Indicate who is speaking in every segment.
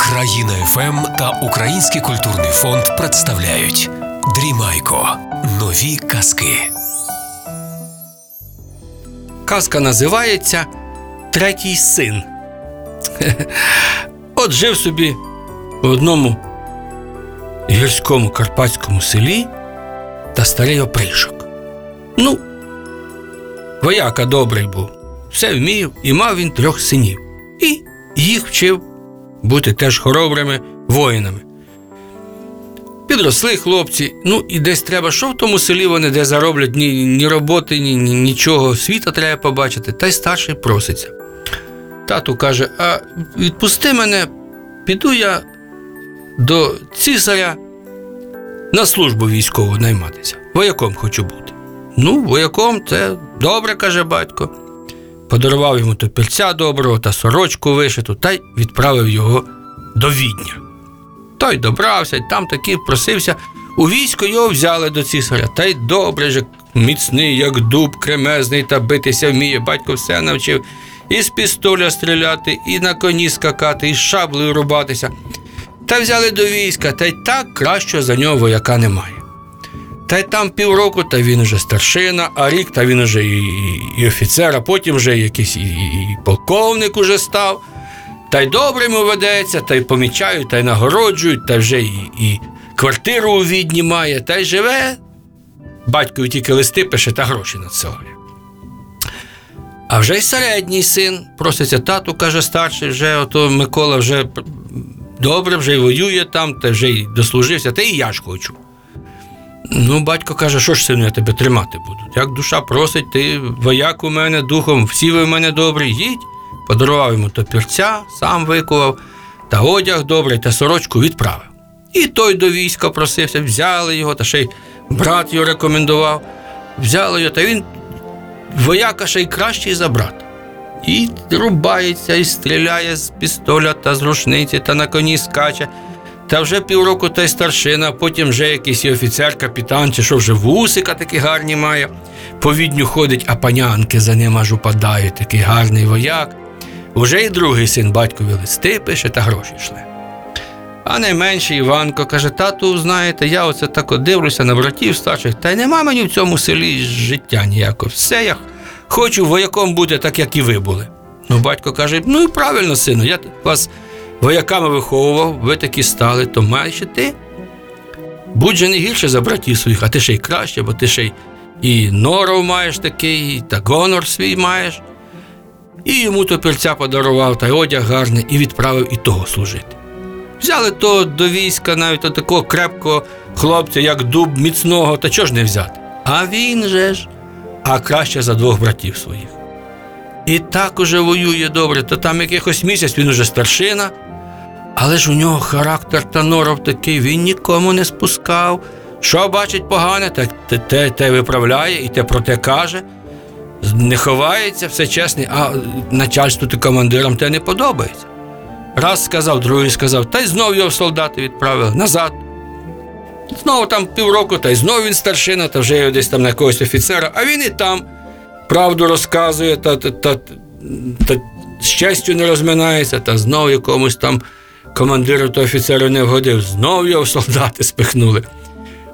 Speaker 1: Країна ФМ та Український культурний фонд представляють Дрімайко. Нові казки.
Speaker 2: Казка називається Третій син. От жив собі в одному гірському карпатському селі та старий опришок. Ну, вояка добрий був, все вмів і мав він трьох синів. Їх вчив бути теж хоробрими воїнами. Підросли хлопці, ну і десь треба, що в тому селі вони де зароблять ні, ні роботи, ні, ні нічого, світа треба побачити, та й старший проситься. Тату каже: а відпусти мене, піду я до цісаря на службу військову найматися. Вояком хочу бути. Ну, вояком це добре, каже батько. Подарував йому топільця доброго та сорочку вишиту, та й відправив його до відня. Той добрався, й там таки просився. У військо його взяли до цісаря, та й добре же, міцний, як дуб, кремезний та битися вміє. Батько все навчив. І з пістоля стріляти, і на коні скакати, і з шаблею рубатися. Та взяли до війська, та й так краще за нього вояка немає. Та й там півроку, та він уже старшина, а рік та він уже і, і, офіцер, а потім вже якийсь і, і, полковник уже став. Та й добре йому ведеться, та й помічають, та й нагороджують, та вже і, і квартиру у відні має, та й живе. Батькові тільки листи пише та гроші надсилає. А вже й середній син проситься тату, каже старший, вже ото Микола вже добре, вже й воює там, та вже й дослужився, та і я ж хочу. Ну, батько каже, що ж сину, я тебе тримати буду. Як душа просить, ти вояк у мене духом, всі ви в мене добрі, їдь. Подарував йому топірця, сам викував, та одяг добрий, та сорочку відправив. І той до війська просився, взяли його, та ще й брат його рекомендував. Взяли його, та він вояка ще й кращий за брата. І рубається, і стріляє з пістоля та з рушниці, та на коні скаче. Та вже півроку той старшина, потім вже якийсь і офіцер, капітан, чи що вже вусика такі гарні має. По відню ходить, а панянки за ним аж упадають, такий гарний вояк. Уже й другий син батькові листи пише та гроші йшли. А найменший Іванко каже: тату, знаєте, я оце так от дивлюся на братів старших, та й нема мені в цьому селі життя ніякого. Все я хочу вояком бути, так як і ви були. Ну, батько каже: ну і правильно, сину, я вас вояками виховував, ви такі стали, то маєш ти. Будь же не гірше за братів своїх, а ти ще й краще, бо ти ще й і норов маєш такий, та гонор свій маєш. І йому топільця подарував, та й одяг гарний, і відправив і того служити. Взяли то до війська навіть до такого крепкого хлопця, як дуб міцного, та чого ж не взяти? А він же ж, а краще за двох братів своїх. І так уже воює добре, то там якихось місяць він уже старшина, але ж у нього характер та норов такий, він нікому не спускав. Що бачить погане, так те, те, те виправляє і те про те каже. Не ховається, все чесне, а начальству та командирам те не подобається. Раз сказав, другий сказав, та й знов його солдати відправили назад. Знову там півроку, та й знов він старшина, та вже його десь там на якогось офіцера, а він і там правду розказує, та, та, та, та з честю не розминається, та знов якомусь там командиру та офіцеру не вгодив, знов його солдати спихнули.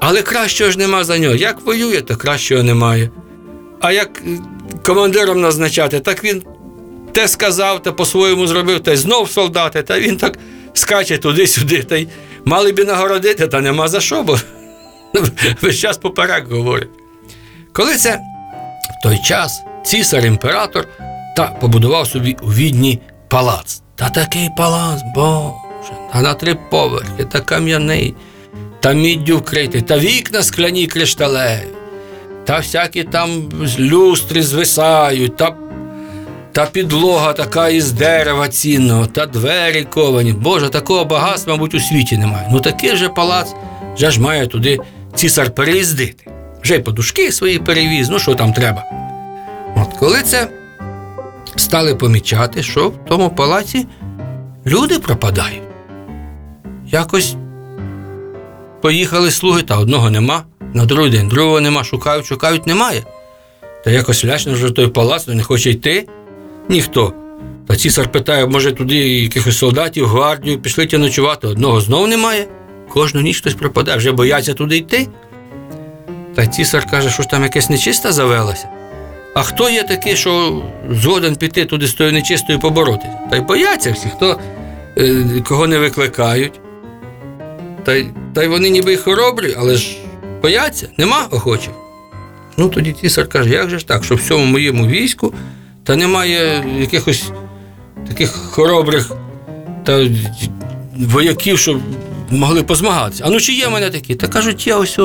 Speaker 2: Але кращого ж нема за нього. Як воює, то кращого немає. А як командиром назначати, так він те сказав, та по-своєму зробив, та й знов солдати, та він так скаче туди-сюди, та й мали б нагородити, та нема за що, бо весь час поперек говорить. Коли це в той час цісар імператор та побудував собі у відні палац. Та такий палац, боже, та на три поверхи, та кам'яний, та міддю вкритий, та вікна скляні кришталеві, та всякі там люстри звисають, та, та підлога така із дерева цінного, та двері ковані. Боже, такого багатства, мабуть, у світі немає. Ну такий же палац вже ж має туди цісар переїздити. Вже й подушки свої перевіз, ну що там треба. От коли це стали помічати, що в тому палаці люди пропадають. Якось поїхали слуги, та одного нема, на другий день другого нема, шукають, шукають, немає. Та якось лячно вже той палац, не хоче йти ніхто. Та цісар питає, може туди якихось солдатів, гвардію, пішли ті ночувати, одного знов немає. Кожну ніч хтось пропаде, вже бояться туди йти. Та цісар каже, що ж там якась нечиста завелася. А хто є такий, що згоден піти туди з тою нечистою поборотися? Та й бояться всі, хто е, кого не викликають. Та, й- та й вони ніби й хоробрі, але ж бояться, нема охочих. Ну тоді цісар каже, як же ж так, що в всьому моєму війську та немає якихось таких хоробрих та вояків, щоб могли позмагатися. А ну чи є в мене такі? Та кажуть, я ось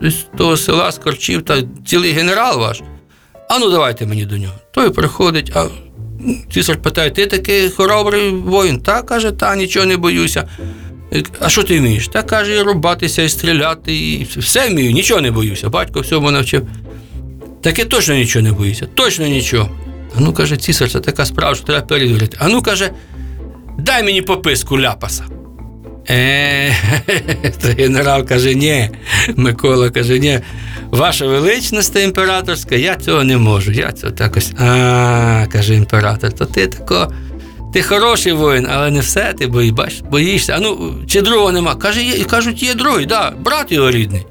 Speaker 2: з того села з Корчів та цілий генерал ваш. А ну давайте мені до нього. Той приходить, а цісар питає, ти такий хоробрий воїн? Та каже, та нічого не боюся. А що ти вмієш? Та каже, і рубатися, і стріляти, і все вмію, нічого не боюся. Батько всьому навчив. Таке точно нічого не боюся, точно нічого. А ну каже, цісар, це така справа, що треба перевірити. А ну каже, дай мені пописку ляпаса. Е, генерал каже, ні. Микола каже, ні. Ваша величність імператорська, я цього не можу. Я цього так ось. А, каже імператор, то ти тако. Ти хороший воїн, але не все, ти бої, бач, боїшся. А ну, чи другого нема? Каже, є, кажуть, є другий, да, брат його рідний.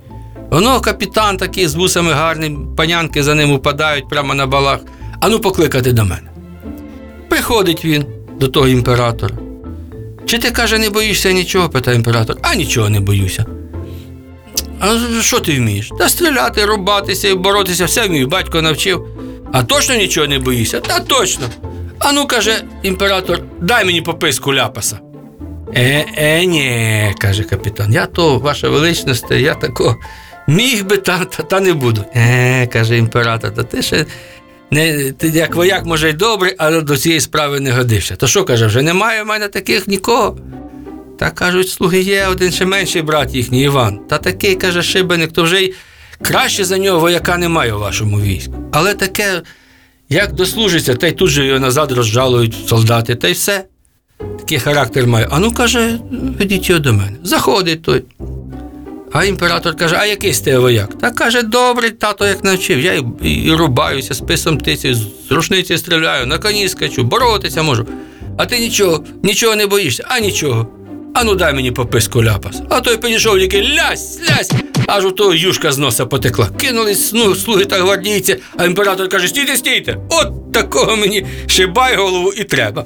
Speaker 2: Воно капітан такий з вусами гарним, панянки за ним упадають прямо на балах. А ну покликати до мене. Приходить він до того імператора. Чи ти каже, не боїшся нічого? питає імператор. А нічого не боюся. А що ти вмієш? Та стріляти, рубатися і боротися, все вмію, батько навчив. А точно нічого не боїшся? Та точно. А ну, каже імператор, дай мені пописку ляпаса. Е, е, ні, каже капітан, я то, ваша величність, я тако міг би, та, та, та не буду. Е, каже імператор, та ти ще не, ти як вояк, може, й добрий, але до цієї справи не годишся. То що каже, вже немає в мене таких нікого. Та кажуть, слуги є один ще менший брат їхній Іван. Та такий, каже, шибеник, то вже й краще за нього вояка немає у вашому війську. Але таке, як дослужиться, та й тут же його назад розжалують солдати, та й все. Такий характер має. А ну каже, ведіть його до мене. Заходить той. А імператор каже: а який з тебе вояк? Та каже, добрий тато, як навчив. Я і, і, рубаюся, списом птиці, з рушниці стріляю, на коні скачу, боротися можу. А ти нічого, нічого не боїшся, а нічого. А ну дай мені пописку ляпас. А той підійшов тільки лясь, лясь, аж у того юшка з носа потекла. Кинулись ну, слуги та гвардійці, а імператор каже: стійте, стійте! От такого мені шибайголову і треба.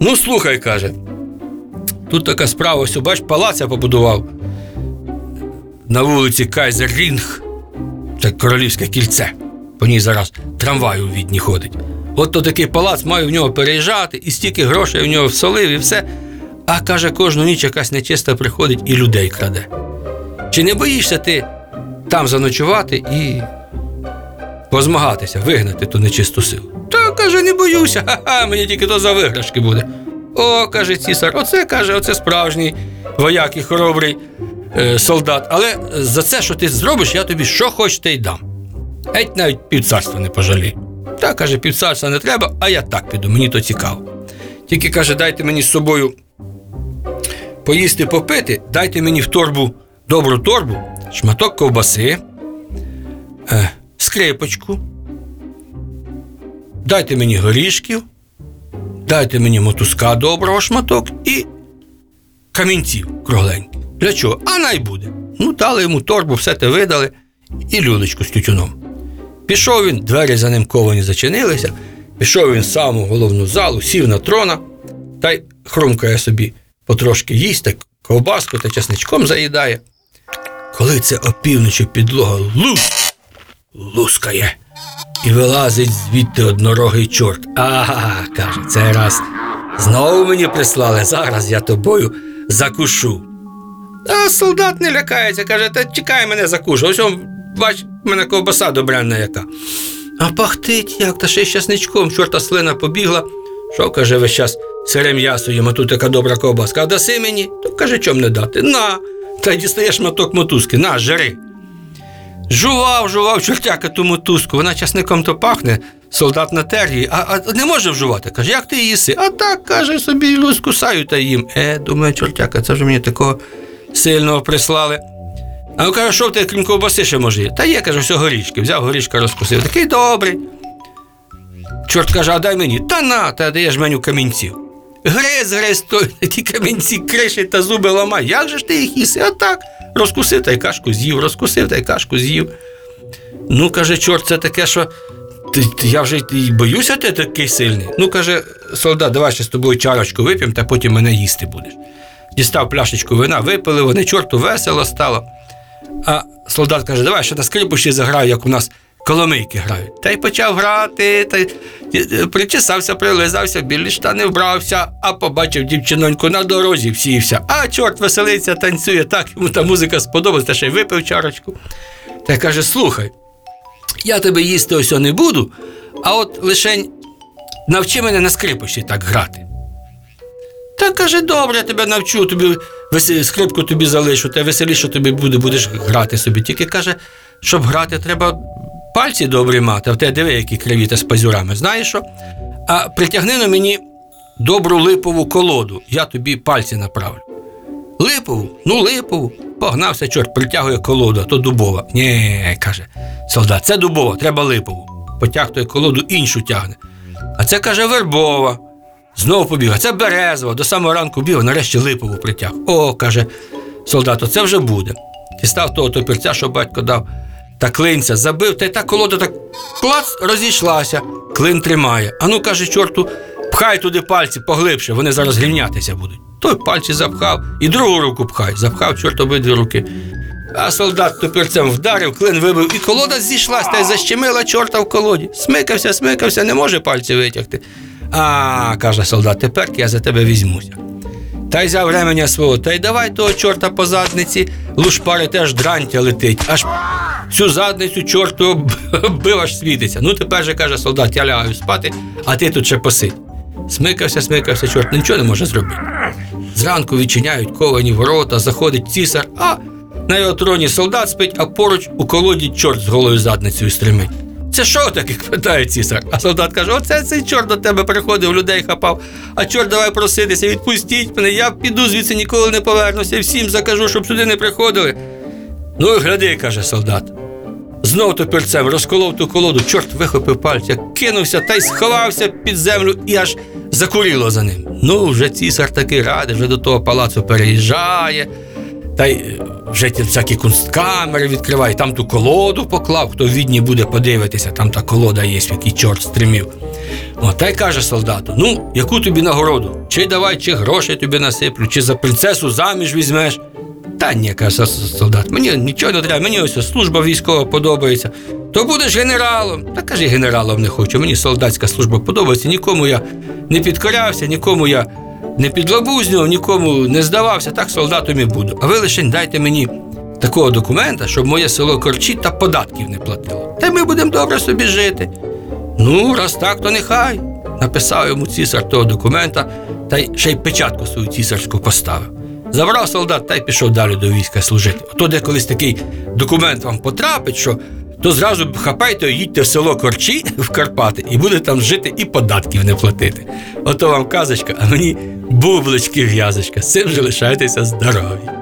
Speaker 2: Ну, слухай, каже. Тут така справа, ось, бач, палац я побудував на вулиці Кайзер Рінг. Це королівське кільце. По ній зараз трамвай у Відні ходить. От то такий палац маю в нього переїжджати, і стільки грошей в нього всолив, і все. А каже, кожну ніч якась нечиста приходить і людей краде. Чи не боїшся ти там заночувати і позмагатися, вигнати ту нечисту силу? Та каже, не боюся, ха-ха, мені тільки то за виграшки буде. О, каже цісар, оце каже, оце справжній вояк і хоробрий е, солдат. Але за це, що ти зробиш, я тобі що хоч й дам. Геть навіть півцарства не пожалій. Та каже, півцарства не треба, а я так піду, мені то цікаво. Тільки каже, дайте мені з собою поїсти попити, дайте мені в торбу добру торбу, шматок ковбаси, е, скрипочку, дайте мені горішків, дайте мені мотузка доброго шматок і камінців кругленьких. Для чого? А най буде. Ну, дали йому торбу, все те видали і люлечку з тютюном. Пішов він, двері за ним ковані зачинилися, пішов він в саму головну залу, сів на трона та й хрумкає собі потрошки так ковбаску та чесничком заїдає. Коли це опівночі підлога лус, лускає, і вилазить звідти однорогий чорт. Ага, каже, цей раз знову мені прислали, зараз я тобою закушу. А солдат не лякається, каже, та чекай мене закушу. Ось он, бач, мене ковбаса добренна яка. А пахтить як, та ще й часничком, чорта слина побігла. Що, каже, весь час сире м'ясо тут така добра ковбаска. А даси мені? То каже, чом не дати? На. Та й дістаєш моток мотузки, на, жери. Жував, жував чортяка ту мотузку, вона часником то пахне, солдат на тер'ї, а, а не може вжувати. Каже, як ти їси? А так, каже, собі розкусаю та їм. Е, думаю, чортяка, це вже мені такого сильного прислали. А ну каже, що тебе, крім ковбаси ще може? Та є, каже, все горішки. Взяв горішка, розкусив. Такий добрий. чорт каже, а дай мені. Та на, та даєш меню камінців. Гриз, гриз, то ті камінці криші та зуби ламай. Як же ж ти їх їси? А так, розкусив та й кашку з'їв, розкусив та й кашку з'їв. Ну, каже, чорт, це таке, що ти, ти- я вже й боюся, ти такий сильний. Ну, каже, солдат, давай ще з тобою чарочку вип'ємо, та потім мене їсти будеш. Дістав пляшечку вина, випили вони, чорту весело стало. А солдат каже, давай ще на скрипуші заграю, як у нас коломийки грають. Та й почав грати, та й е, причесався, прилизався, білі штани вбрався, а побачив дівчиноньку на дорозі, всівся. А чорт веселиться, танцює, так йому та музика сподобалась, та ще й випив чарочку. Та й каже: слухай, я тебе їсти ось не буду, а от лишень навчи мене на скрипочці так грати. Та каже, добре, я тебе навчу, тобі скрипку тобі залишу, та веселіше тобі буде, будеш грати собі. Тільки каже, щоб грати, треба пальці добрі мати, а тебе диви, які криві та з пазюрами. Знаєш що? А притягни на мені добру липову колоду, я тобі пальці направлю. Липову? Ну, липову. Погнався, чорт, притягує колоду, а то дубова. Ні, каже солдат, це дубова, треба липову. Потяг той колоду, іншу тягне. А це каже вербова. Знову побіг, а це березова, до самого ранку біг, нарешті липову притяг. О, каже солдат, оце вже буде. Дістав того топірця, що батько дав, та клинця забив, та й та колода так клац розійшлася, клин тримає. А ну, каже, чорту, пхай туди пальці поглибше, вони зараз рівнятися будуть. Той пальці запхав і другу руку пхай, запхав чорт обидві руки. А солдат топірцем вдарив, клин вибив, і колода зійшлась та й защемила чорта в колоді. Смикався, смикався, не може пальці витягти. А, каже солдат, тепер я за тебе візьмуся. Та й взяв ременя свого, та й давай того чорта по задниці, лушпари теж дрантя летить, аж цю задницю чорту бив, аж світиться. Ну тепер же каже солдат, я лягаю спати, а ти тут ще посидь. Смикався, смикався, чорт нічого не може зробити. Зранку відчиняють ковані ворота, заходить цісар, а на його троні солдат спить, а поруч у колоді чорт з голою задницею стримить. Це що таке? питає цісар. А солдат каже: оце цей чорт до тебе приходив, людей хапав. А чорт давай проситися, відпустіть мене, я піду звідси ніколи не повернуся, всім закажу, щоб сюди не приходили. Ну, гляди, каже солдат. Знов топірцем розколов ту колоду, чорт вихопив пальця, кинувся та й сховався під землю і аж закуріло за ним. Ну, вже цісар таки радий, вже до того палацу переїжджає, та й е, вже ті всякі кунсткамери відкриває, там ту колоду поклав, хто в відні буде подивитися, там та колода є, в якій чорт стримів. О, та й каже солдату: ну, яку тобі нагороду? Чи давай, чи грошей тобі насиплю, чи за принцесу заміж візьмеш. Та ні, каже солдат, мені нічого не треба, мені ось служба військова подобається. То будеш генералом. Та каже, генералом не хочу. Мені солдатська служба подобається. Нікому я не підкорявся, нікому я не підлабузнював, нікому не здавався, так солдатом і буду. А ви лише дайте мені такого документа, щоб моє село корчі та податків не платило. Та ми будемо добре собі жити. Ну, раз так, то нехай. Написав йому цісар того документа, та й ще й печатку свою цісарську поставив. Забрав солдат та й пішов далі до війська служити. Ото де колись такий документ вам потрапить, що то зразу хапайте, їдьте в село Корчі в Карпати і будете там жити і податків не платити. Ото вам казочка, а мені бублички в'язочка. З цим же лишайтеся здорові.